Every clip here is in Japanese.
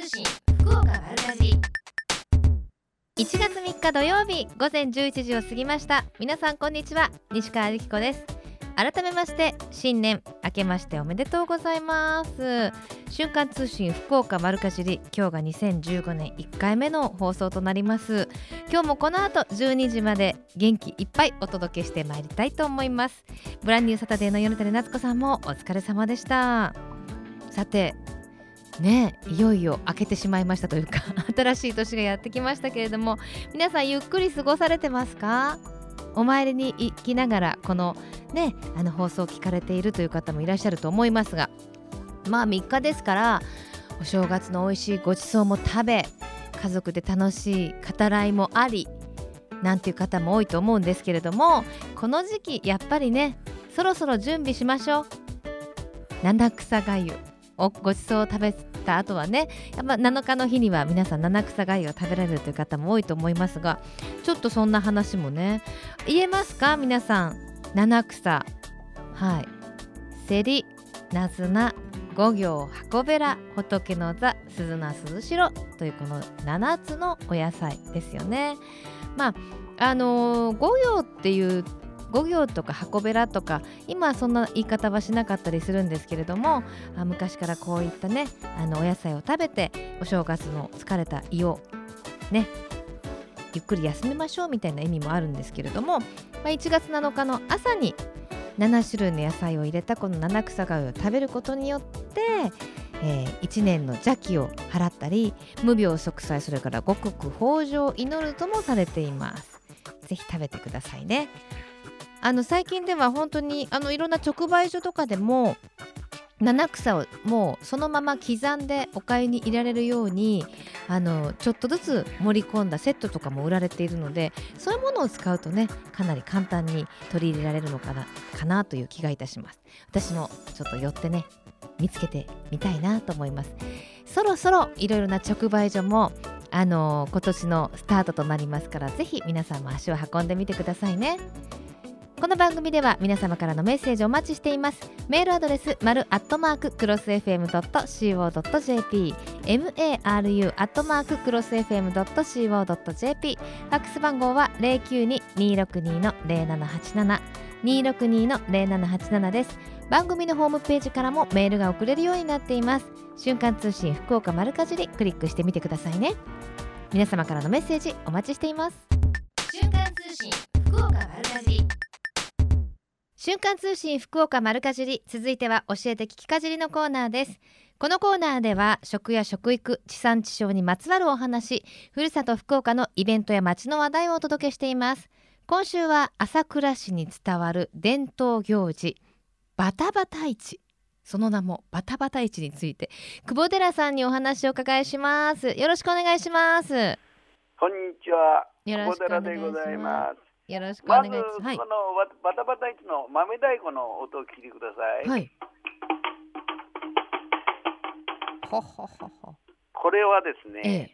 通信福岡丸かじ1月3日土曜日午前11時を過ぎました。皆さんこんにちは西川由紀子です。改めまして新年明けましておめでとうございます。瞬間通信福岡丸かじり今日が2015年1回目の放送となります。今日もこの後12時まで元気いっぱいお届けしてまいりたいと思います。ブランニューサタデーの米谷夏子さんもお疲れ様でした。さてねいよいよ明けてしまいましたというか 新しい年がやってきましたけれども皆さんゆっくり過ごされてますか？お参りに行きながらこのねあの放送を聞かれているという方もいらっしゃると思いますがまあ3日ですからお正月の美味しいごちそうも食べ家族で楽しい語らいもありなんていう方も多いと思うんですけれどもこの時期やっぱりねそろそろ準備しましょう。七草がゆ。ごちそうを食べた後はねやっぱ7日の日には皆さん七草がゆを食べられるという方も多いと思いますがちょっとそんな話もね言えますか？皆さん七草。はい。セリナズナ五行箱べら仏の座鈴名鈴代というこの7つのお野菜ですよね。まああのー、五行っていう五行とか箱べらとか今はそんな言い方はしなかったりするんですけれどもあ昔からこういったねあのお野菜を食べてお正月の疲れた胃をねゆっくり休めましょうみたいな意味もあるんですけれども、まあ、1月7日の朝に7種類の野菜を入れたこの七草がゆを食べることによってえー、1年の邪気を払ったり無病息災それから五穀豊穣を祈るともされています。ぜひ食べてくださいね。あの最近では本当にあのいろんな直売所とかでも七草をもうそのまま刻んでお買いに入れられるようにあのちょっとずつ盛り込んだセットとかも売られているのでそういうものを使うとねかなり簡単に取り入れられるのかなかなという気がいたします。私もちょっと寄ってね見つけてみたいなと思います。そろそろいろいろな直売所もあの今年のスタートとなりますからぜひ皆さんも足を運んでみてくださいね。この番組では皆様からのメッセージをお待ちしています。メールアドレス丸アットマーククロス FM.co.jp maru アットマーククロス FM.co.jp ファックス番号は092-262の0787 262の0787です。番組のホームページからもメールが送れるようになっています。瞬間通信福岡丸かじりクリックしてみてくださいね。皆様からのメッセージお待ちしています。瞬間通信福岡丸かじり続いては教えて聞きかじりのコーナーです。このコーナーでは食や食育地産地消にまつわるお話ふるさと福岡のイベントや街の話題をお届けしています。今週は朝倉市に伝わる伝統行事バタバタ市。その名もバタバタ市について久保寺さんにお話を伺いします。よろしくお願いします。こんにちは。よろしくお願いしますよろしくお願いします。まず、このバタバタ市の豆太鼓の音を聞いてください。はい。ほほほほ。これはですね、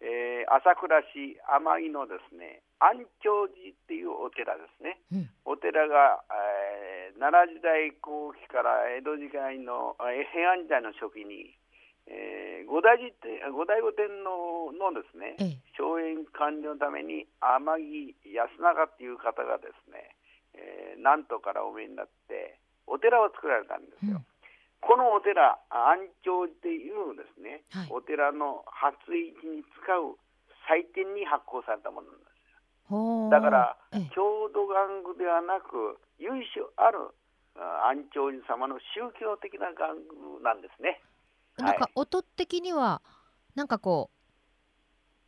ええー朝倉市天城のですね安長寺っていうお寺ですね。うんお寺が、えー奈良時代後期から江戸時代のえー平安時代の初期に、えー五代寺って五代御天皇のですねええ荘園管理のために天城安永っていう方がですね、えー南都からお見えになってお寺を作られたんですよ。うんこのお寺安長寺っていうですね、はいお寺の初市に使う祭典に発行されたものなんです。ほうだからええ郷土玩具ではなく由緒あるあ安長寺様の宗教的な玩具なんですね。なんかはい音的にはなんかこ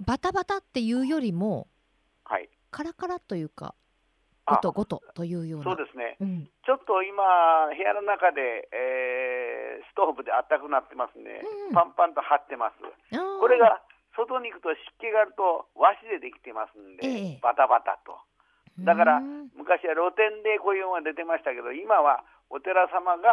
うバタバタっていうよりもはい。カラカラというかあゴトゴトというような。そうですね。うん。ちょっと今部屋の中で、えーストーブで暖かくなってますんで、うんパンパンと張ってます。これが外に行くと湿気があると和紙でできてますんで、ええバタバタと。だからうん昔は露店でこういうのが出てましたけど今はお寺様が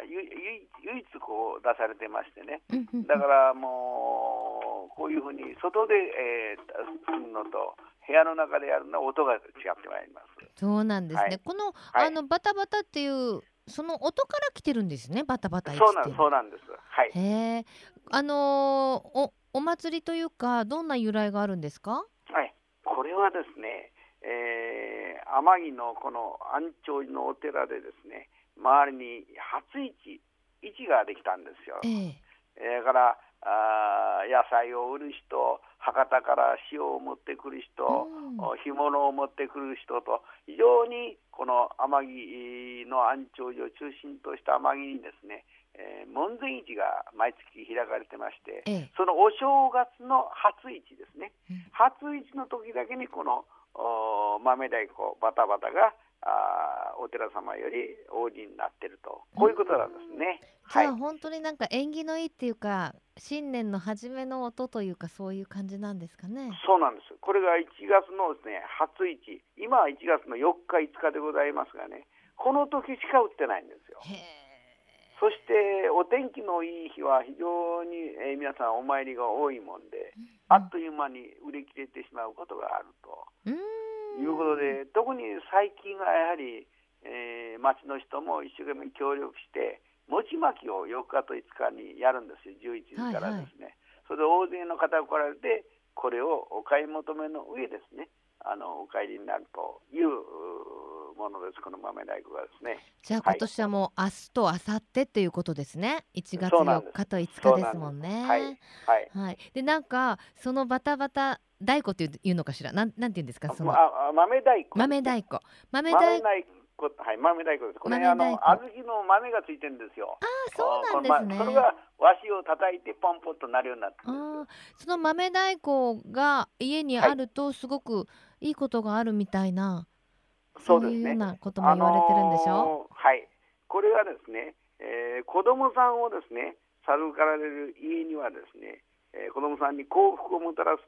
あーゆゆ唯一こう出されてましてねだからもうこういうふうに外で、えー、するのと部屋の中でやるのは音が違ってまいります。そうなんですね。はいこの、はいあのバタバタっていうその音から来てるんですねバタバタそうなんそうなんです。はい。へえあのーおお祭りというかどんな由来があるんですか？はい。これはですね、えー、天城のこの安長寺のお寺でですね、周りに初市市ができたんですよ。ええ。えーだからあー野菜を売る人、博多から塩を持ってくる人、うん。お干物を持ってくる人と非常にこの天城の安長寺を中心とした天城にですね、えー門前市が毎月開かれてまして、ええ。そのお正月の初市ですね、うん。初市の時だけにこのお豆太鼓バタバタがあーお寺様より王子になっているとこういうことなんですね。はいじゃあ本当になんか縁起のいいっていうか新年の初めの音というかそういう感じなんですかね。そうなんです。これが1月のですね、初市。今は1月の4日、5日でございますがね、この時しか売ってないんですよ。そして、お天気のいい日は非常に、えー皆さんお参りが多いもんで、あっという間に売り切れてしまうことがあるとうーんいうことで、特に最近はやはり、えー町の人も一生懸命協力して、餅巻きを4日と5日にやるんですよ、11時からですね。それで大勢の方が来られて、これをお買い求めの上ですね、あのお帰りになるというものです、この豆大工がですね。じゃあ今年はもう明日と明後日っていうことですね。1月4そうなんです日と5日ですもんね。はい、はい。はい。でなんかそのバタバタ太鼓っていうのかしら？なんなんて言うんですか？そのああ豆大工。豆太鼓。豆豆太鼓。大工、はい、豆大工です。これ、豆あの、小豆の豆がついてるんですよ。ああそうなんですね。まそれが和紙を叩いてポンポンとなるようになってその豆太鼓が家にあるとすごくいいことがあるみたいな、そうですね。いうようなことも言われてるんでしょ、あのーはい。これはですね、えー子供さんをですね、授かられる家にはですね、えー子供さんに幸福をもたらす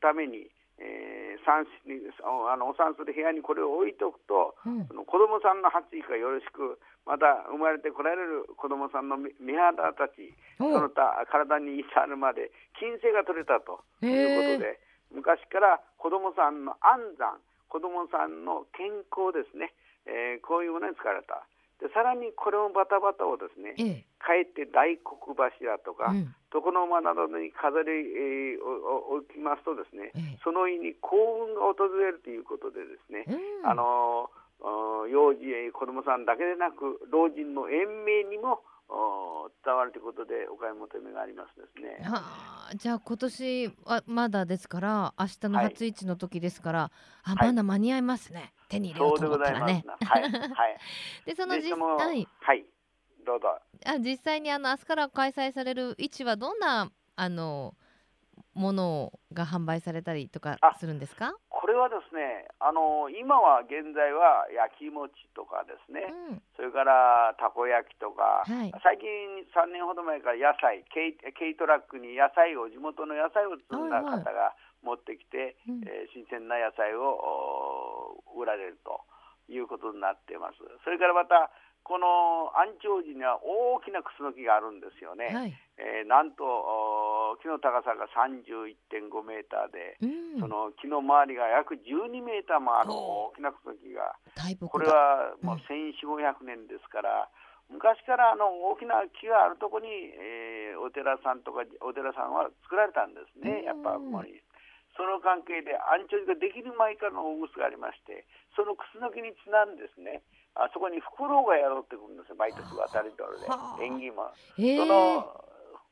ために、えー産子にあのお産する部屋にこれを置いておくと、うん。その子供さんの発育がよろしく、また生まれてこられる子供さんの目目肌たち、そおの他体に至るまで金星が取れたというへことで、昔から子供さんの安産、子供さんの健康ですね、えーこういうものに使われた。でさらにこれもバタバタをですね、ええ。かえって大黒柱とか、うん。床の間などに飾り、えー置きますとですね、ええ。その意に幸運が訪れるということでですね、うん。あのー幼児えー子供さんだけでなく老人の延命にもお伝わるということでお買い求めがありますですね。はあじゃあ今年はまだですから明日のはい。初市の時ですから、あはい。まだ間に合いますね手に入れよそうと思ったらねな。はい、はい。でその実はいはい、どうぞ。あ実際にあの明日から開催される市はどんなあのものが販売されたりとかあするんですか？これはですね、あの今は現在は焼き餅とかですね、うんそれからたこ焼きとか、はい最近3年ほど前から野菜軽、軽トラックに野菜を、地元の野菜を積んだはいはい方が持ってきて、うんえー新鮮な野菜をお売られるということになっています。それからまた、この安長寺には大きなクスノキがあるんですよね。はい。えーなんとお木の高さが31.5メーターで、うん。その木の周りが約12メーターもあるお大きなクスノキが。これはもううん1400年ですから、昔からあの大きな木があるところに、えーお寺さんとかお寺さんは作られたんですね、やっぱここに。その関係で安長寺ができる前からの大楠がありまして、そのクスノキにちなんでですね、あそこにフクロウが宿ってくるんですよ、毎年渡り鳥ではあ、縁起も。ええその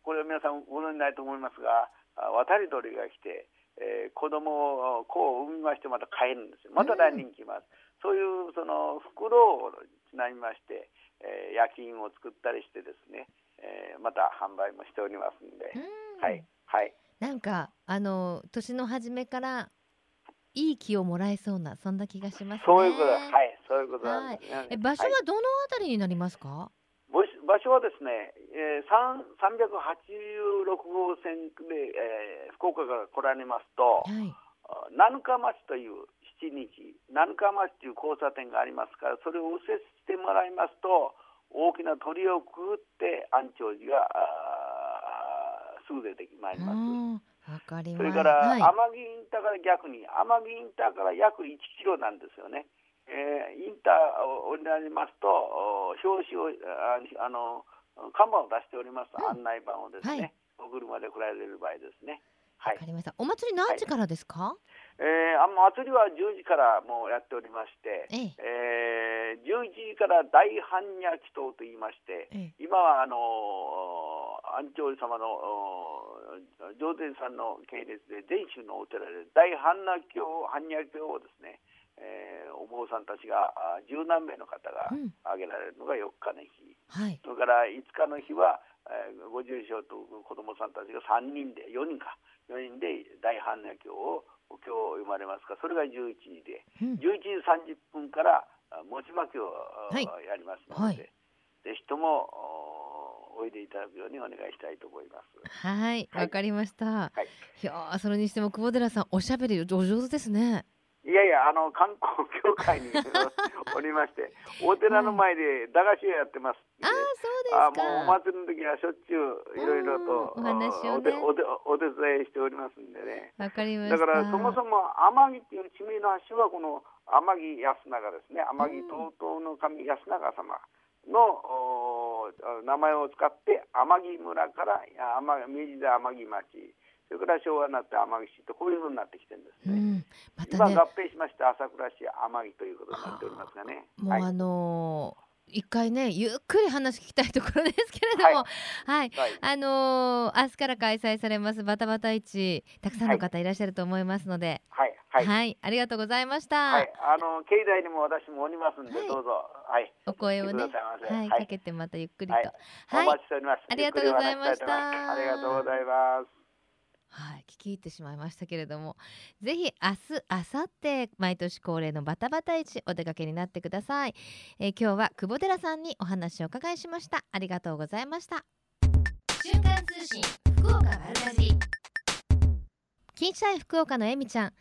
これは皆さんご存じないと思いますが、あ渡り鳥が来て、えー子供を子を産みましてまた帰るんですよ。また来年来ます。そういうその袋をちなみまして、えー夜勤を作ったりしてですね、えーまた販売もしておりますんで、うんはいはい。なんかあの年の初めからいい気をもらえそうなそんな気がしますね。そういうことだはい、そういうことなんですね。え場所はいはどのあたりになりますか？場所場所はですね、えー、3 386号線で、えー福岡から来られますと、はい。あ七日町という七日、七日町という交差点がありますから、それを右折してもらいますと、大きな鳥をくぐって安長寺がすぐ出てまいります。うんわかります。それから、はい。天城インターから逆に、天城インターから約1キロなんですよね。ええーインターをになりますとお表紙をああの看板を出しております、うん案内板をですね、お車で来られる場合ですね。はいわかりました。お祭り何時からですか？えー、あ祭りは10時からもうやっておりまして、えええー、11時から大般若祈祷と言いまして、ええ今はあのー安長様のお上天さんの系列で全宗のお寺で大般若経般若経をですね、えーお坊さんたちがあ十何名の方がうん。挙げられるのが4日の日、はい。それから5日の日は、えーご住所と子供さんたちが3人で4人か。4人で大般若経をお経を読まれますがそれが11時で。うん。11時30分からあ餅巻きを、やりますので、はい。ぜひともおおいでいただくようにお願いしたいと思います。はい、はいわかりました。はいいやーそれにしても久保寺さんおしゃべりお上手ですね。いやいやあの観光協会に おりましてお寺の前で駄菓子屋やってますああそうですあか。もうお祭りの時はしょっちゅういろいろとうんお話をねお手お手伝いしておりますんでねわかりました。だからそもそも天城っていう地名の発祥はこの天城安永ですね天城東東の神安永様のお名前を使って天城村から明治で天城町それから昭和になって天城市とこういうふうになってきてるんですね。うん、またね、今合併しまして朝倉市天城ということになっておりますがね。はいもうあのー一回ねゆっくり話聞きたいところですけれども、はい、はい。あのー明日から開催されますバタバタ市。たくさんの方いらっしゃると思いますので、はいは、はいいありがとうございました。はい、あの境内にも私もおりますんで、はい。どうぞ。はい。お声をね、はい、はい。かけてまたゆっくりと、ははい。い、お待ちしております。ありがとうございました。ありがとうございます。はい、聞き入ってしまいましたけれども。ぜひ明日明後日毎年恒例のバタバタ市お出かけになってください、えー今日は久保寺さんにお話をお伺いしました。ありがとうございました。瞬間通信福岡丸かじり金シャイ福岡のえみちゃん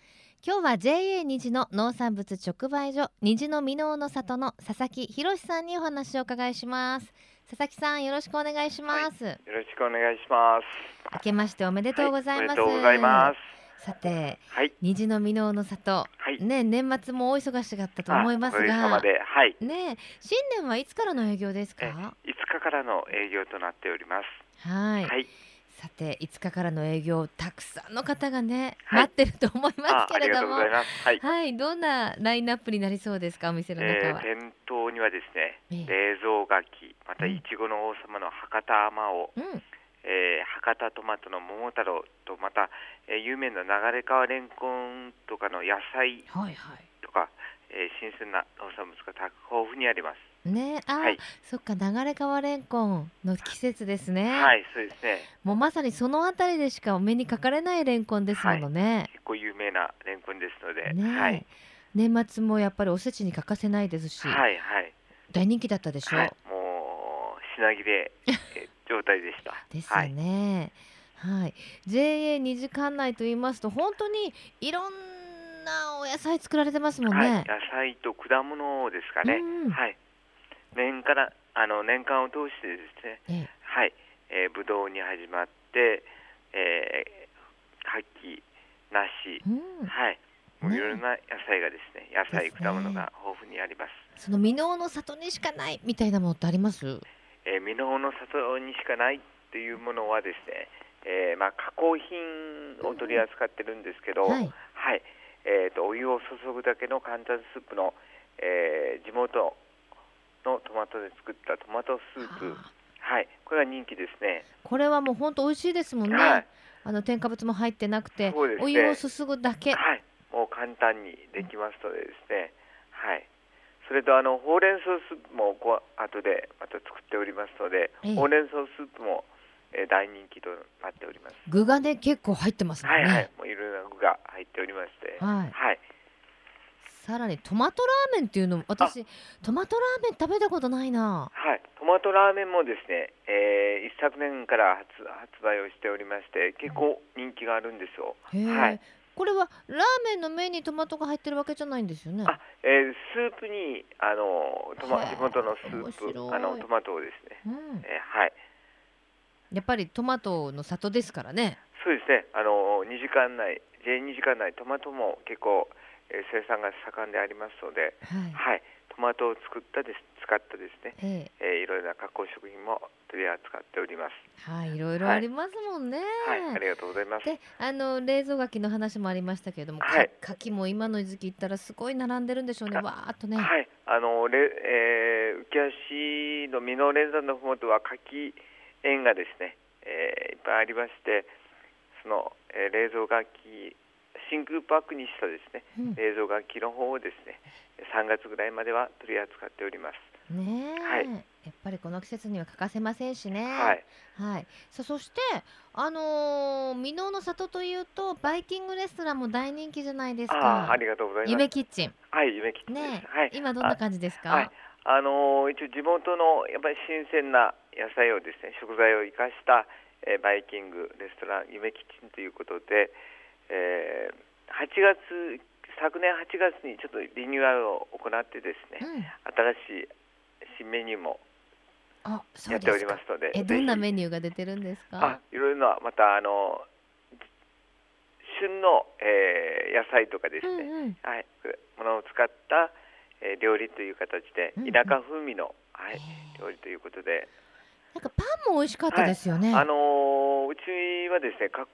今日は JA 虹の農産物直売所虹の箕面の里の佐々木博さんにお話をお伺いします佐々木さんよろしくお願いします、よろしくお願いします。明けましておめでとうございます、はおめでとうございます。さてはい、虹の箕面の里はい。ね年末もお忙しかったと思いますがはい。ね新年はいつからの営業ですえか5日からの営業となっております。はい、はい。さて5日からの営業たくさんの方がね、はい。待ってると思いますけれども。はい。はいどんなラインナップになりそうですかお店の中えーは、店頭にはですね、ええ。冷蔵柿、またうん。いちごの王様の博多あまおう、うん。えー博多トマトの桃太郎とまた、えー有名な流川レンコンとかの野菜はいはい。とか、えー新鮮な農産物がた豊富にあります。ねあ、はいそっか流れ川レンコンの季節ですね、はい、そうですね。もうまさにそのあたりでしかお目にかかれないレンコンですものね、結構有名なレンコンですので、ね、はい。年末もやっぱりおせちに欠かせないですし、はいはい。大人気だったでしょ、はい、もう品切れえ 状態でした。ですよね。はい、JA 2時間内と言いますと本当にいろんなお野菜作られてますもんはい、ね。はい、野菜と果物ですかね。うんはい。年からあの年間を通してですね。ええはい。えー、ぶどうに始まって、えー、牡蠣、梨、うん、はい。もうねいろんな野菜がですね、野菜、果物が豊富にあります。その箕面の里にしかないみたいなものってあります？えー、箕面の里にしかないっていうものはですね、えーまあ加工品を取り扱ってるんですけど、はい。はい、えー、とお湯を注ぐだけの簡単スープの、えー地元のトマトで作ったトマトスープ、はい、これが人気ですね。これはもう本当美味しいですもんね。はい、あの添加物も入ってなくて、ねお湯を注ぐだけ。はい、もう簡単にできますのでですね、はい。それとあのほうれん草スープもこう後でまた作っておりますので、ええほうれん草スープも、えー大人気となっております。具がね結構入ってますね。はいはい、もういろいろな具が入っておりまして、はいはい、さらにトマトラーメンっていうのも私トマトラーメン食べたことないな。はい、トマトラーメンもですね、えー一昨年から発発売をしておりまして、結構人気があるんですよ。はいこれはラーメンの麺にトマトが入ってるわけじゃないんですよね。あ、えースープにあのトマ地元のスープ、あのトマトをですね、うん、えーはい、やっぱりトマトの里ですからね。そうですね。あの2時間内、J2 時間内トマトも結構、えー生産が盛んでありますので、はい。はい、トマトを作ったです使ったですね、ええ。ーいろいろな加工食品も取り扱っております。えはいいろいろありますもんね、はい、ありがとうございます。であの冷蔵柿の話もありましたけれども、かはい。柿も今の時期行ったらすごい並んでるんでしょうね。あわーっとね、はい、あのレ、えー、浮橋の箕面連山のふもとは柿園がですね、えーいっぱいありまして、その、えー冷蔵楽器真空パックにしたですね、うん冷蔵楽器の方をですね、3月ぐらいまでは取り扱っております。ねえ、はいやっぱりこの季節には欠かせませんしね。はい、はい。さあそしてあのー、箕面の里というとバイキングレストランも大人気じゃないですあかーあ。りがとうございます。夢キッチンはい、夢キッチン。ねえ、はい、今どんな感じですか？はい、あのー一応地元のやっぱり新鮮な野菜をですね食材を生かした、えーバイキングレストラン夢キッチンということで、えー8月昨年8月にちょっとリニューアルを行ってですね、うん。新しい新メニューもやっており。ますのでえ、どんなメニューが出てるんですあか。いろいろなまたあの旬の、えー野菜とかですね、うんうん。はい、ものを使った、えー料理という形でうんうん田舎風味の、はい、えー料理ということで、なんかパンも美味しかったですよね。あのーうちはですねか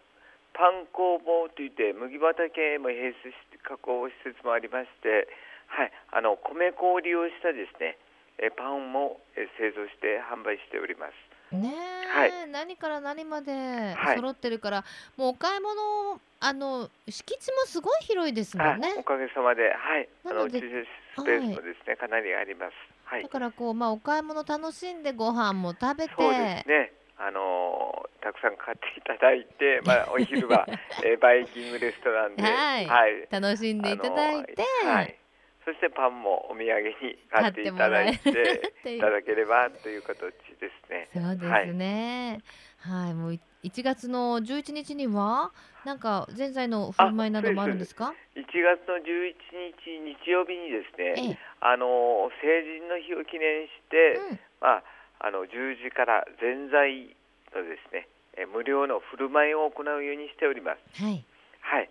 パン工房といって麦畑も併設して加工施設もありまして、はい、あの米粉を利用したですねえーパンもえー製造して販売しております。ねえ、は何から何まではい揃ってるから、もうお買い物あの敷地もすごい広いですもあんね。おかげさまで、はい、あなのでの駐車スペースもですね、かなりあります。はいだ、からこうまあお買い物楽しんでご飯も食べて、そうですね。あのーたくさん買っていただいて、まあ、お昼は、えーバイキングレストランで、はい。はい、楽しんでいただいて、あのーはい、そしてパンもお土産に買っていただいていただければという形ですね。そうですね。はい、もうい1月の11日にはなんかぜんざいの振る舞いなどもあるんですか？1月の11日日曜日にですね、ええ、あのー成人の日を記念して、うん、まあ、あの10時からぜんざいのですね、えー無料の振る舞いを行うようにしております。はい、はい、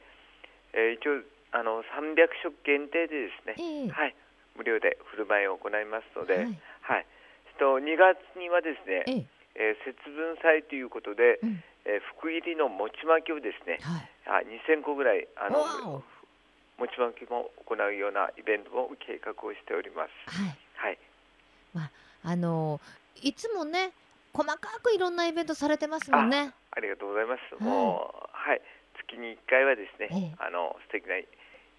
えー一応あの300食限定でですね、ええ。はい、無料で振る舞いを行いますので、ははい。い、と2月にはですね、ええ、えー節分祭ということで、うん、えー福入りの餅巻きをですね、はい、あ2000個ぐらいあの餅巻きも行うようなイベントも計画をしてお。ります。はい、はい、あのいつもね細かくいろんなイベントされてますもんね。ありがとうございます。はいもうはい、月に1回はですね、ええあの素敵なイ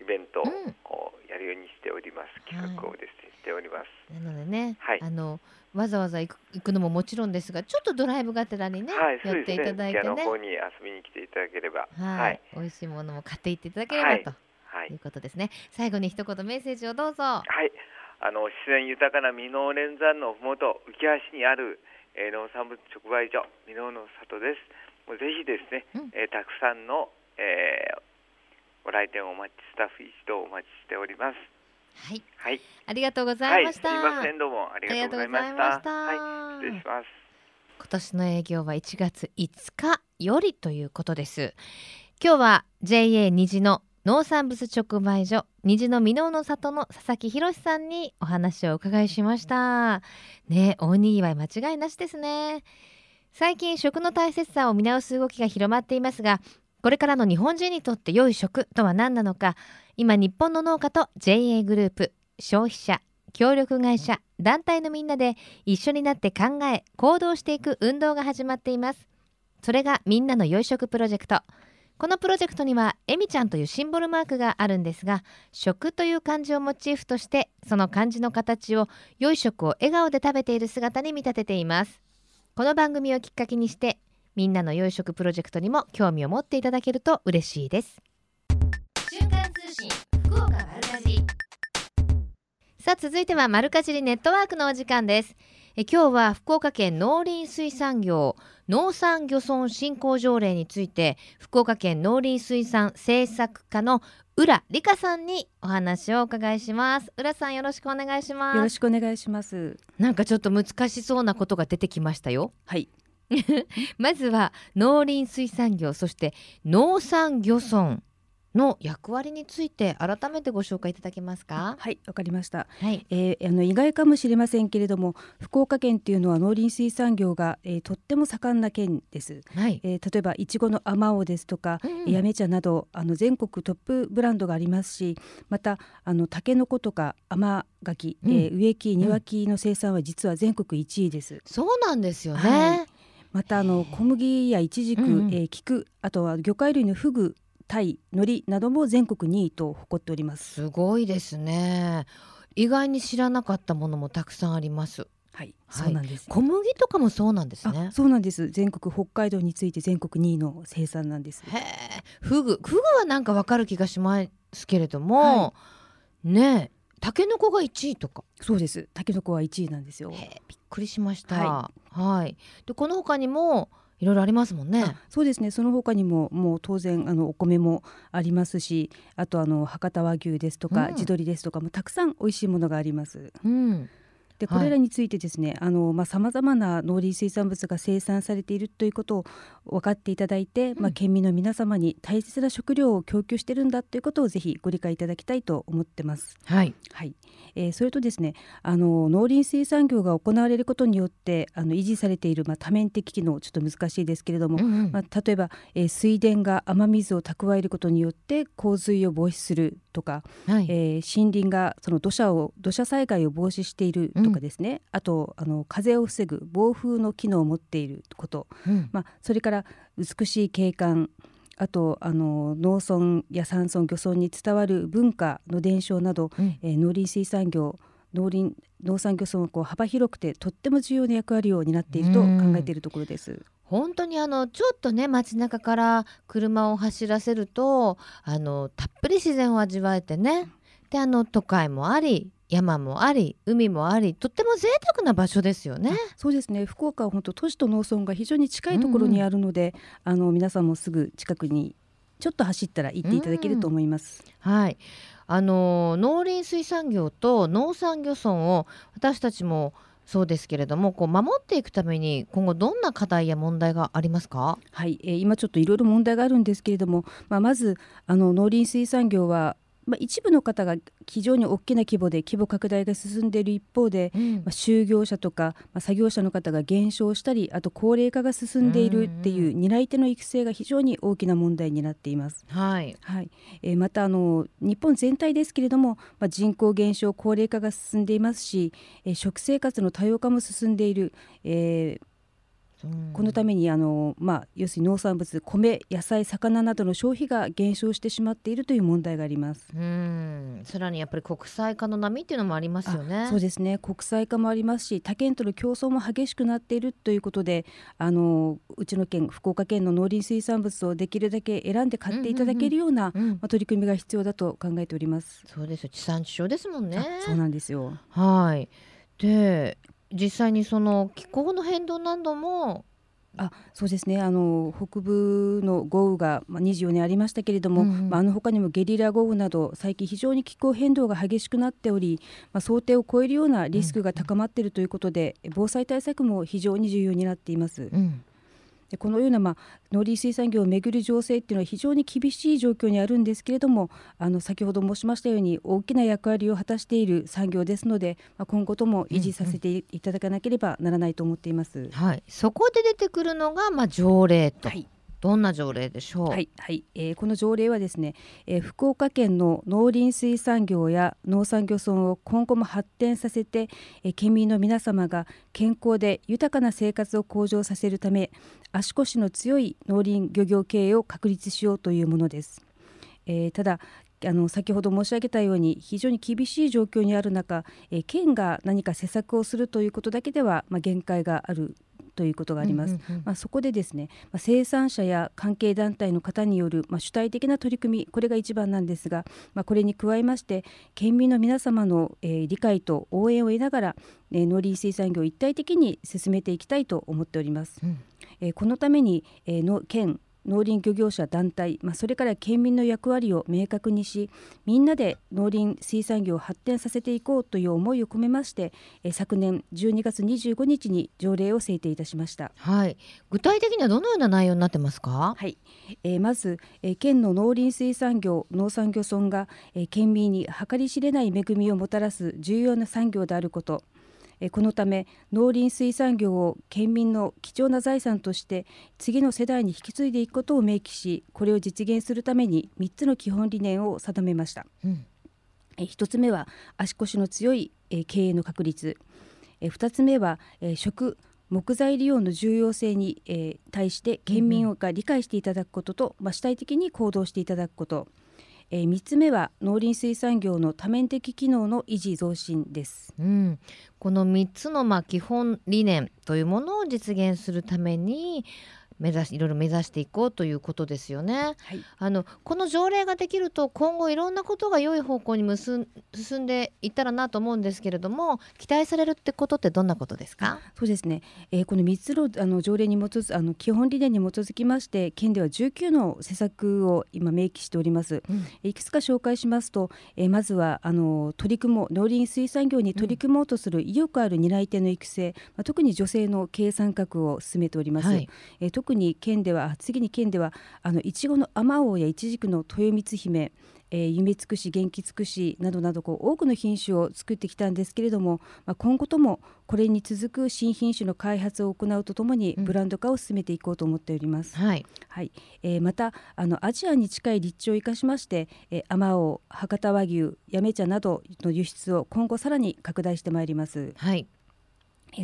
ベントをやるようにしております。企画をですね、しております。なのでね、はいあのわざわざ行く行くのももちろんですが、ちょっとドライブがてらにね、はい、寄ってい。ただいてね、ピアノ方に遊びに来ていただければ、はい、はい、美味しいものも買っていっていただければとはいいうことですね。最後に一言メッセージをどうぞ。ははい、あの自然豊かな箕面連山のふもと浮橋にある、えー農産物直売所箕面の里です。もうぜひですね、うんえーたくさんの、えーご来店をお待ちスタッフ一同お待ちしております。い、はい、ありがとうござはいい、ました。すいませんどうもありがとうございました。ありがとうございましたはい、失礼します。今年の営業は1月5日よりということです今日は JA 虹の農産物直売所虹の箕面の里の佐々木博さんにお話をお伺いしました。ね大にぎわい間違いなしですね。最近食の大切さを見直す動きが広まっていますがこれからの日本人にとって良い食とは何なのか今日本の農家と JA グループ消費者協力会社団体のみんなで一緒になって考え行動していく運動が始まっています。それがみんなの良い食プロジェクト。このプロジェクトにはえみちゃんというシンボルマークがあるんですが食という漢字をモチーフとしてその漢字の形を良い食を笑顔で食べている姿に見立てています。この番組をきっかけにしてみんなの良い食プロジェクトにも興味を持っていただけると嬉しいです。瞬間通信福岡丸かじり。さあ続いては丸かじりネットワークのお時間です。え今日は福岡県農林水産業農産漁村振興条例について福岡県農林水産政策課の浦理香さんにお話をお伺いします。浦さんよろしくお願いします。よろしくお願いします。なんかちょっと難しそうなことが出てきましたよ。はい、まずは農林水産業そして農産漁村の役割について改めてご紹介いただけますか？はい、わかりました。はい。えーあの意外かもしれませんけれども、福岡県っていうのは農林水産業が、えーとっても盛んな県です。はい。えー例えばいちごのあまおうですとか、うんやめ茶などあの全国トップブランドがありますしまたあのタケノコとか甘柿、うんえー植木庭木の生産は実は全国1位です。そうなんですよね。はいまたあの小麦やイチジク、うんうんえー菊あとは魚介類のフグ鯛海苔なども全国2位と誇っております。すごいですね。意外に知らなかったものもたくさんあります。はい、はいそうなんです。小麦とかもそうなんですねあ。そうなんです全国北海道について全国2位の生産なんです。へえ。フグ、フグはなんかわかる気がしますけれども、はねえ、タケノコが1位とか。そうですタケノコは1位なんですよ。びっくりしました。ははい。で、この他にもいろいろありますもんねあ。そうですねその他にももう当然あのお米もありますしあとあの博多和牛ですとか、うん地鶏ですとかもたくさん美味しいものがあります。うん。はいでこれらについてですね、あのまあ様々な農林水産物が生産されているということを分かっていただいて、まあうん県民の皆様に大切な食料を供給してるんだということをぜひご理解いただきたいと思ってます。はい。はい、えーそれとですねあの農林水産業が行われることによってあの維持されている、まあ、多面的機能ちょっと難しいですけれども、うんうんまあ、例えば、えー水田が雨水を蓄えることによって洪水を防止するとか、はい。えー森林がその土砂を土砂災害を防止しているとかですね、あとあの風を防ぐ暴風の機能を持っていること、うん。まあ、それから美しい景観。あとあの農村や山村漁村に伝わる文化の伝承など、うん。えー農林水産業農林農産漁村はこう幅広くてとっても重要な役割を担っていると考えているところです。本当にあのちょっとね街中から車を走らせるとあのたっぷり自然を味わえてね。であの都会もあり山もあり海もありとっても贅沢な場所ですよね。そうですね。福岡は本当都市と農村が非常に近いところにあるので、あの皆さんもすぐ近くにちょっと走ったら行っていただけると思います。はい。あの農林水産業と農産漁村を私たちもそうですけれどもこう守っていくために今後どんな課題や問題がありますか？はい、えー今ちょっといろいろ問題があるんですけれども、まあ、まずあの農林水産業は、まあ、一部の方が非常に大きな規模で規模拡大が進んでいる一方で、うん。まあ、就業者とか、まあ、作業者の方が減少したりあと高齢化が進んでいるっていう担い手の育成が非常に大きな問題になっています。はい。はい。えーまたあの日本全体ですけれども、まあ、人口減少高齢化が進んでいますし、えー食生活の多様化も進んでいる、えーうんこのためにあの、まあ、要するに農産物米野菜魚などの消費が減少してしまっているという問題があります。うんさらにやっぱり国際化の波っていうのもありますよね。あそうですね国際化もありますし他県との競争も激しくなっているということであのうちの県福岡県の農林水産物をできるだけ選んで買っていただけるような、うんまあ、取り組みが必要だと考えております。そうですよ地産地消ですもんね。あそうなんですよはい。で実際にその気候の変動なども、あそうですね。あの北部の豪雨が、まあ、24年ありましたけれども、うんうん。まあ、あの他にもゲリラ豪雨など最近非常に気候変動が激しくなっており、まあ、想定を超えるようなリスクが高まっているということで、防災対策も非常に重要になっています。うん、でこのような、まあ、農林水産業をめぐる情勢っていうのは非常に厳しい状況にあるんですけれどもあの先ほど申しましたように大きな役割を果たしている産業ですので、まあ、今後とも維持させていただかなければならないと思っています。はい。そこで出てくるのがまあ条例と、はいどんな条例でしょう？はい、はいえーこの条例はですね、えー福岡県の農林水産業や農産漁村を今後も発展させて、えー県民の皆様が健康で豊かな生活を向上させるため足腰の強い農林漁業経営を確立しようというものです。えーただあの先ほど申し上げたように非常に厳しい状況にある中、え県が何か施策をするということだけでは、まあ、限界があるということがあります。まあ、そこでですね、まあ、生産者や関係団体の方による、まあ、主体的な取り組みこれが一番なんですが、まあ、これに加えまして県民の皆様の、えー理解と応援を得ながら、えー農林水産業を一体的に進めていきたいと思っております。うんえーこのために、えーの県農林漁業者団体、まあ、それから県民の役割を明確にしみんなで農林水産業を発展させていこうという思いを込めましてえ昨年12月25日に条例を制定いたしました。はい、具体的にはどのような内容になってますか？はい、えーまず、えー県の農林水産業農産漁村が、えー県民に計り知れない恵みをもたらす重要な産業であることえーこのため農林水産業を県民の貴重な財産として次の世代に引き継いでいくことを明記しこれを実現するために3つの基本理念を定めました。うん、えー一つ目は足腰の強い、えー経営の確立。えー二つ目は、えー食木材利用の重要性に、えー対して県民が理解していただくことと、まあ、主体的に行動していただくこと、えー3つ目は農林水産業の多面的機能の維持増進です。うん、この3つのまあ基本理念というものを実現するために目指しいろいろ目指していこうということですよね。はいあのこの条例ができると今後いろんなことが良い方向に進んでいったらなと思うんですけれども期待されるってことってどんなことですか？そうですね、えーこの3つのあの条例に基づあの基本理念に基づきまして県では19の施策を今明記しております。うんいくつか紹介しますと、えーまずはあの取り組もう農林水産業に取り組もうとする意欲ある担い手の育成、まあ、特に女性の経営参画を進めております。はいえー特に県ではあ次に県ではあのいちごのあまおうやいちじくの豊光姫えー夢つくし元気つくしなどなどこう多くの品種を作ってきたんですけれども、まあ、今後ともこれに続く新品種の開発を行うとともにうんブランド化を進めていこうと思っております。はい、はい、えーまたあのアジアに近い立地を生かしまして、えー、アマオ博多和牛やめ茶などの輸出を今後さらに拡大してまいります。はい、えー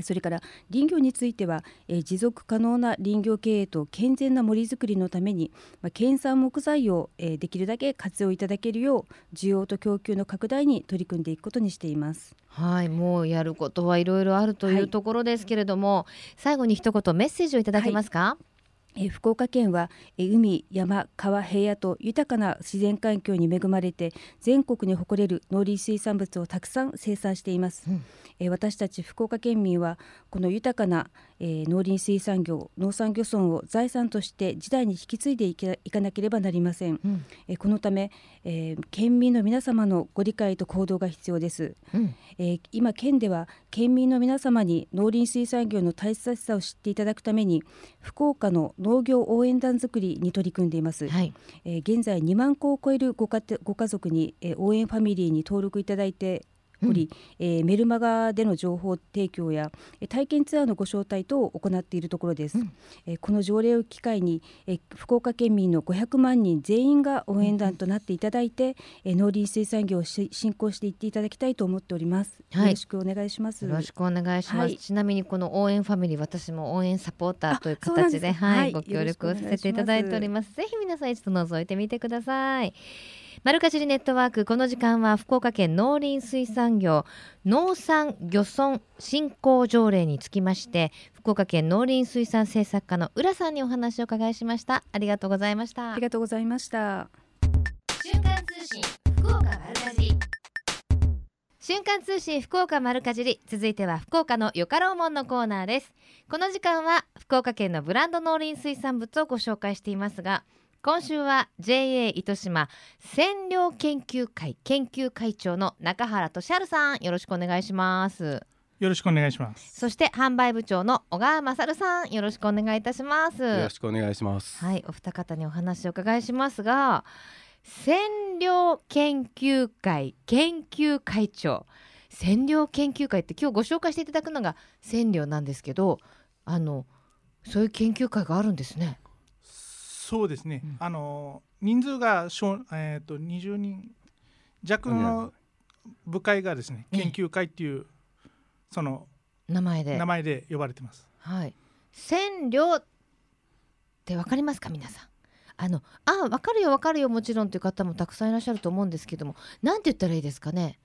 それから林業については、えー持続可能な林業経営と健全な森づくりのために、まあ、県産木材を、えーできるだけ活用いただけるよう需要と供給の拡大に取り組んでいくことにしています。はい、もうやることはいろいろあるといはいうところですけれども、最後に一言メッセージをいただけますか？えー福岡県は、えー海山川平野と豊かな自然環境に恵まれて全国に誇れる農林水産物をたくさん生産しています、うん。えー私たち福岡県民はこの豊かな、えー農林水産業農産漁村を財産として時代に引き継いでいかなければなりません、うん、えーこのため、えー県民の皆様のご理解と行動が必要です。うん、えー今県では県民の皆様に農林水産業の大切さを知っていただくために福岡の農業応援団づくりに取り組んでいます、はい、えー現在2万個を超えるご家庭ご家族に、えー応援ファミリーに登録いただいており、えーメルマガでの情報提供やえー体験ツアーのご招待等を行っているところです、うん。えーこの条例を機会に、えー福岡県民の500万人全員が応援団となっていただいて、えー農林水産業をし進行していっていただきたいと思っております、はい。よろしくお願いします。よろしくお願いします、はい。ちなみにこの応援ファミリー私も応援サポーターという形ではい、はい。ご協力をさせていただいております。ぜひ皆さん一度覗いてみてくださいマルカジリネットワークこの時間は福岡県農林水産業農産漁村振興条例につきまして福岡県農林水産政策課の浦さんにお話を伺いしました。ありがとうございました。ありがとうございました。瞬間通信福岡丸かじり。瞬間通信福岡丸かじり。続いては福岡のよかろうもんのコーナーです。この時間は福岡県のブランド農林水産物をご紹介していますが今週は JA 糸島占領研究会研究会長の中原俊治さんよろしくお願いしますよろしくお願いします。そして販売部長の小川勝さんよろしくお願いいたしますよろしくお願いします。はい、お二方にお話をお伺いしますが占領研究会研究会長占領研究会って今日ご紹介していただくのが占領なんですけどあのそういう研究会があるんですね。そうですね。うん。あの人数がしょえっ、と20人弱の部会がですね、ええ。研究会っていうその名前で。名前で呼ばれてます。はい、占領ってわかりますか皆さん？あのあわかるよわかるよもちろんという方もたくさんいらっしゃると思うんですけどもなんて言ったらいいですかね？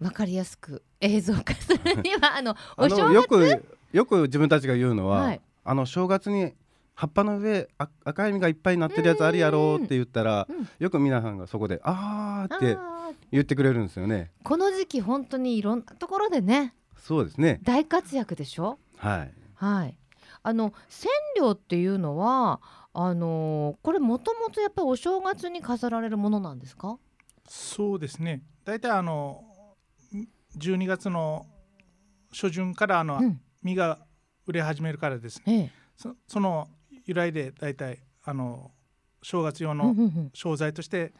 わかりやすく映像化するにはあのおあ正月？のよくよく自分たちが言うのは、はい。あの正月に葉っぱの上あ赤い実がいっぱいになってるやつあるやろうって言ったら、うん。よく皆さんがそこであーって言ってくれるんですよね。この時期本当にいろんなところでねそうですね。大活躍でしょ？はい。はい。あの染料っていうのはあのーこれもともとやっぱりお正月に飾られるものなんですか？そうですね。大体あの12月の初旬からあの、うん。実が売れ始めるからですね。ええ。そその由来で大体あの正月用の商材として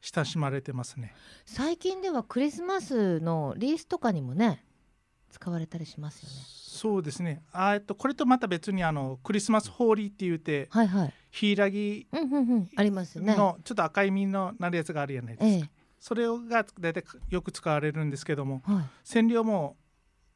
親しまれてますね。最近ではクリスマスのリースとかにもね使われたりしますよね。そうですね。あえっとこれとまた別にあのクリスマスホーリーって言ってはいはい。ヒイラギうんうんうん。ありますよね。のちょっと赤い実のなるやつがあるじゃないですか、ええ。それが大体よく使われるんですけどもはい。染料も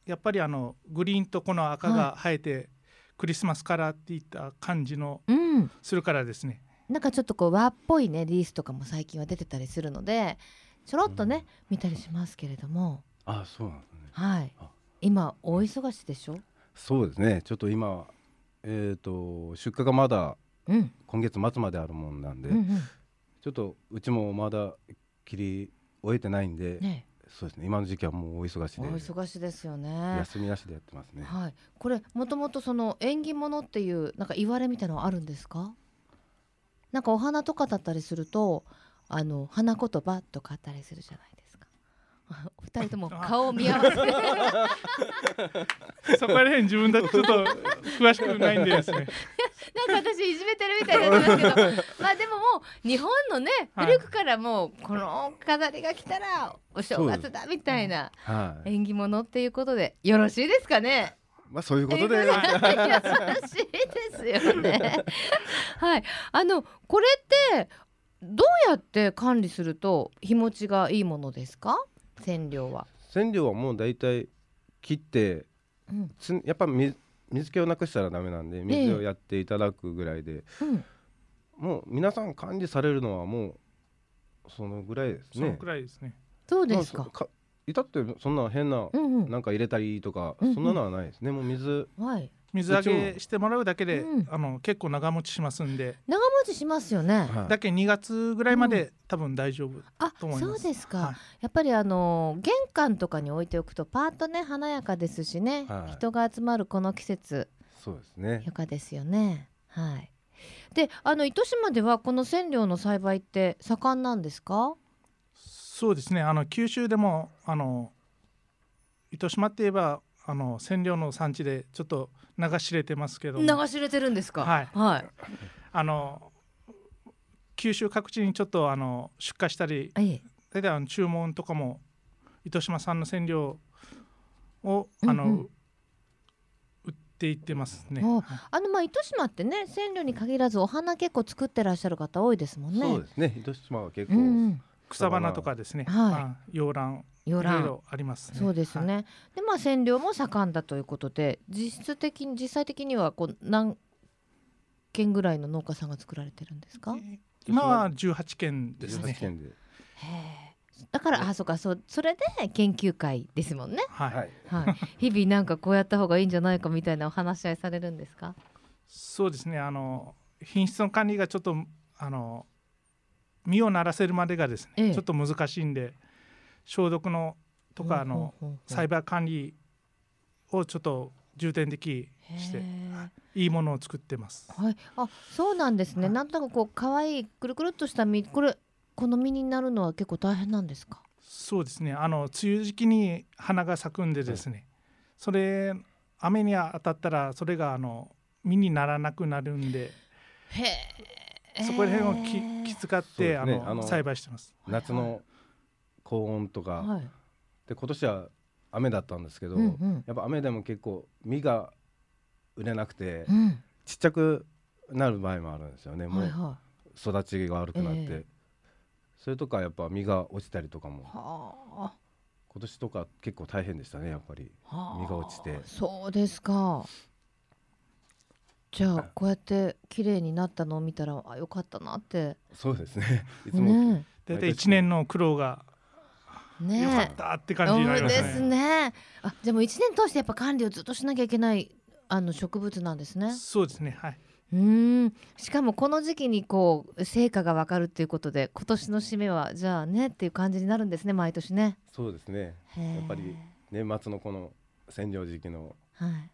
やっぱりあのグリーンとこの赤が生えて、クリスマスカラーっていった感じのうん。するからですね。なんかちょっとこう和っぽいねリースとかも最近は出てたりするのでちょろっとね、見たりしますけれども。あそうなんですね。はい。あ今大忙しでしょ？そうですね。ちょっと今えっ、と出荷がまだうん。今月末まであるもんなんで、うんうん。ちょっとうちもまだ切り終えてないんで、ねそうですね。今の時期はもうお忙しおで。忙しいですよね。休みなしでやってますね。はい。これもともとその縁起物っていうなんか言われみたいのはあるんですか？なんかお花とかだったりするとあの花言葉とかあったりするじゃないですか。お二人とも顔を見合わせ。て そこら辺自分だとちょっと詳しくないんでですね。なんか私いじめてるみたいになってますけど。まあでももう日本のねはい。古くからもうこの飾りが来たらお正月だみたいなはい。縁起物っていうことでよろしいですかね？まあそういうことで、優しいですよね。はい、あのこれってどうやって管理すると日持ちがいいものですか？染料は？染料はもうだいたい切ってうん、つやっぱ水水気をなくしたらダメなんで水をやっていただくぐらいで、うん、もう皆さん管理されるのはもうそのぐらいですね。そのくらいですねそうですかか至ってそんな変なうんうん。なんか入れたりとか、うんうんそんなのはないですね。もう水はい。水揚げしてもらうだけで、うんあの結構長持ちしますんで長持ちしますよね。はいだけ2月ぐらいまで、多分大丈夫あ、と思いますそうですか。はいやっぱりあの玄関とかに置いておくとパーッとね華やかですしね、はい人が集まるこの季節そうですね。よかですよね。はい。で、あの糸島ではこの染料の栽培って盛んなんですか？そうですねあの九州でもあの糸島って言えばあの染料の産地でちょっと流し入れてますけども流し入れてるんですか？はいはい。あの九州各地にちょっとあの出荷したりええ。大体あの注文とかも糸島産の染料をあの、うんうん売っていってますね。おあのまあ糸島ってね染料に限らずお花結構作ってらっしゃる方多いですもんね。そうですね。糸島は結構、うんうん。草花とかですね、はいあ養卵よらん。いろいろありますね。そうですね。はいでまあ染料も盛んだということで実質的に実際的にはこう何件ぐらいの農家さんが作られてるんですか？へ今は18件です18ね。県で。え。だからあそうかそうそれで研究会ですもんね。はい、はい。はい。日々なんかこうやった方がいいんじゃないかみたいなお話し合いされるんですか？そうですね。あの品質の管理がちょっとあの実をならせるまでがですね、ええ。ちょっと難しいんで消毒のとかあのほうほうほうほう。栽培管理をちょっと重点的してい。いものを作ってます。はい、あそうなんですね、はい。なんとなくこう可愛いくるくるっとした実これこの実になるのは結構大変なんですか？そうですね。あの梅雨時期に花が咲くんでですね、それ雨に当たったらそれがあの実にならなくなるんで、へえそこら辺をき気遣って、あのすね。あの栽培してます。夏の高温とか、はい。で今年は雨だったんですけど、うんうん。やっぱ雨でも結構実が売れなくて、うん。ちっちゃくなる場合もあるんですよね。もはい。うは育ちが悪くなって、ええ。それとかやっぱ実が落ちたりとかも。今年とか結構大変でしたねやっぱり。実が落ちて。そうですかじゃあこうやって綺麗になったのを見たらあよかったなって。そうですね。いつも、ね大体一年の苦労がね良かったって感じになりますそうですね。ねあでも一年通してやっぱ管理をずっとしなきゃいけないあの植物なんですね。そうですね。はい。うーん。しかもこの時期にこう成果がわかるっていうことで今年の締めはじゃあねっていう感じになるんですね毎年ね。そうですね。やっぱり年末のこの占領時期のはい。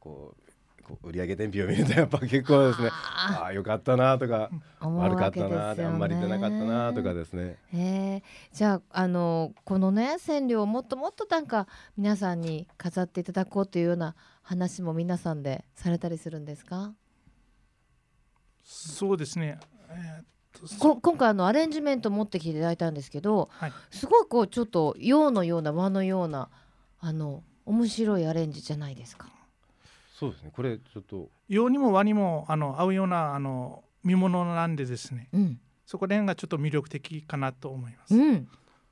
こうこう売上天日を見るとやっぱ結構ですね。あああよかったなとか悪かったなあんまり出なかったなとかですね。へえじゃああのこのね染料をもっともっとなんか皆さんに飾っていただこうというような話も皆さんでされたりするんですか？そうですね、えーこ今回あのアレンジメント持ってきていただいたんですけどはい、すごいこうちょっと洋のような和のようなあの面白いアレンジじゃないですか。そうですね。これちょっと。洋にも和にもあの合うようなあの見物なんでですね。うん、そこら辺がちょっと魅力的かなと思います。うん、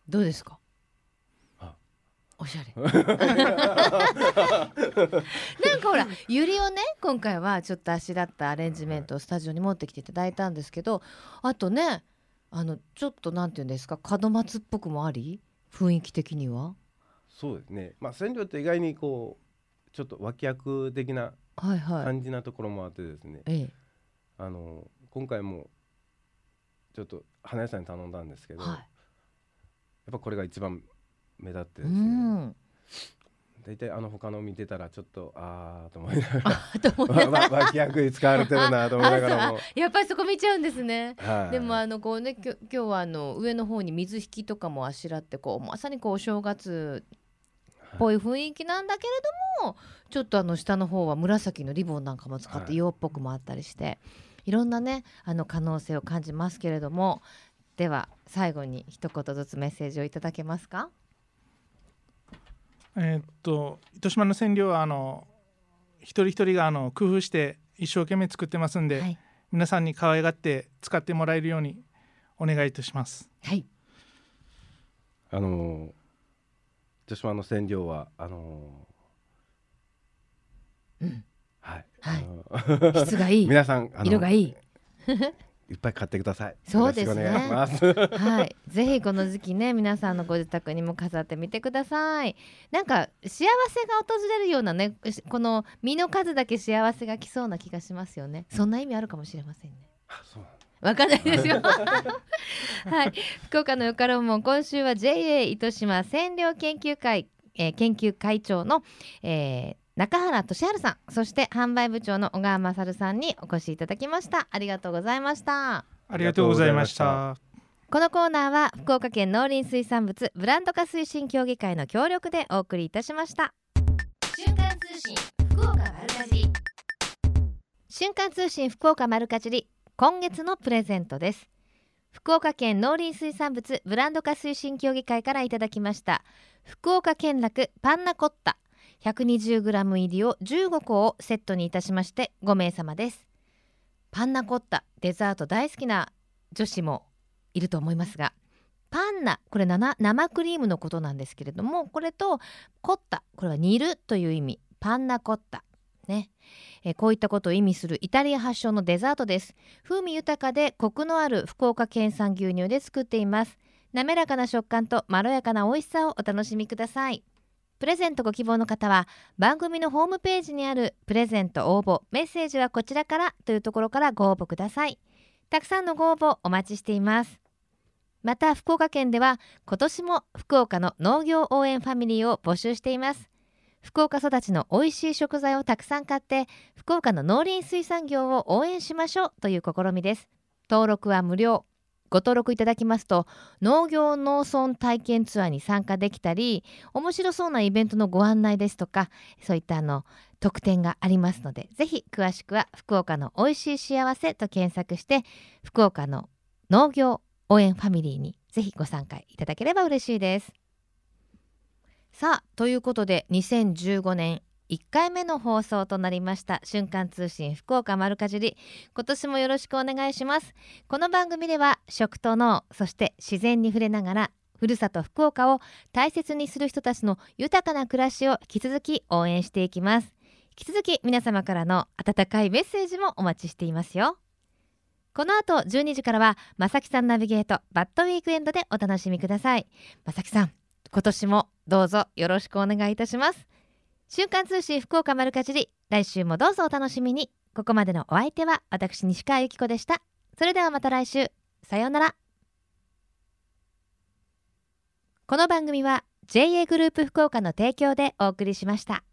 どうですか？あ。おしゃれ。なんかほらゆりをね今回はちょっとあしらったアレンジメントをスタジオに持ってきていただいたんですけどあとねあのちょっとなんていうんですか？門松っぽくもあり？雰囲気的には？そうですね。まあ染料って意外にこうちょっと脇役的なはいはい。感じなところもあってですね、ええ。あの今回もちょっと花屋さんに頼んだんですけど、やっはぱこれが一番目立ってですね。ん。大体あの他の見てたらちょっとああと思いながらあと思いながら。わ脇役に使われてるなと思いながらも。あ、やっぱりそこ見ちゃうんですね。はい、でもあのこうねきょ今日はあの上の方に水引きとかもあしらってこうまさにこうお正月っぽい雰囲気なんだけれどもちょっとあの下の方は紫のリボンなんかも使ってはい。洋っぽくもあったりして、い、ろんなねあの可能性を感じますけれどもでは最後に一言ずつメッセージをいただけますか？えーっと糸島の染料はあの一人一人があの工夫して一生懸命作ってますんで、はい、皆さんに可愛がって使ってもらえるようにお願いいたします。はい、あの女島の染料はあのうん。はい、はい。質がいい。皆さん色がいい。いっぱい買ってください。そうですね。はい、ぜひこの時期ね皆さんのご自宅にも飾ってみてください。なんか幸せが訪れるようなねこの実の数だけ幸せが来そうな気がしますよね。そんな意味あるかもしれませんね。あそうわかんないですよ。はい。福岡のよかろうもん今週は JA 糸島染料研究会、えー研究会長の、えー中原俊治さんそして販売部長の小川勝さんにお越しいただきました。ありがとうございました。ありがとうございました。このコーナーは福岡県農林水産物ブランド化推進協議会の協力でお送りいたしました。瞬間通信福岡丸かじり。瞬間通信福岡丸かじり今月のプレゼントです。福岡県農林水産物ブランド化推進協議会からいただきました。福岡県楽パンナコッタ。120g 入りを15個をセットにいたしまして5名様です。パンナコッタデザート大好きな女子もいると思いますがパンナこれ生クリームのことなんですけれどもこれとコッタこれは煮るという意味。パンナコッタ。ね。えーこういったことを意味するイタリア発祥のデザートです。風味豊かでコクのある福岡県産牛乳で作っています。滑らかな食感とまろやかな美味しさをお楽しみください。プレゼントご希望の方は番組のホームページにあるプレゼント応募メッセージはこちらからというところからご応募ください。たくさんのご応募お待ちしています。また福岡県では今年も福岡の農業応援ファミリーを募集しています。福岡育ちの美味しい食材をたくさん買って福岡の農林水産業を応援しましょうという試みです。登録は無料。ご登録いただきますと農業農村体験ツアーに参加できたり面白そうなイベントのご案内ですとかそういったあの特典がありますのでぜひ詳しくは福岡の美味しい幸せと検索して福岡の農業応援ファミリーにぜひご参加いただければ嬉しいです。さあということで2015年1回目の放送となりました瞬間通信福岡丸かじり。今年もよろしくお願いします。この番組では食と農そして自然に触れながらふるさと福岡を大切にする人たちの豊かな暮らしを引き続き応援していきます。引き続き皆様からの温かいメッセージもお待ちしていますよ。この後12時からはまさきさんナビゲートバッドウィークエンドでお楽しみください。まさきさん。今年もどうぞよろしくお願いいたします。週刊通信福岡丸かじり来週もどうぞお楽しみに。ここまでのお相手は私西川由紀子でした。それではまた来週。さようなら。この番組は JA グループ福岡の提供でお送りしました。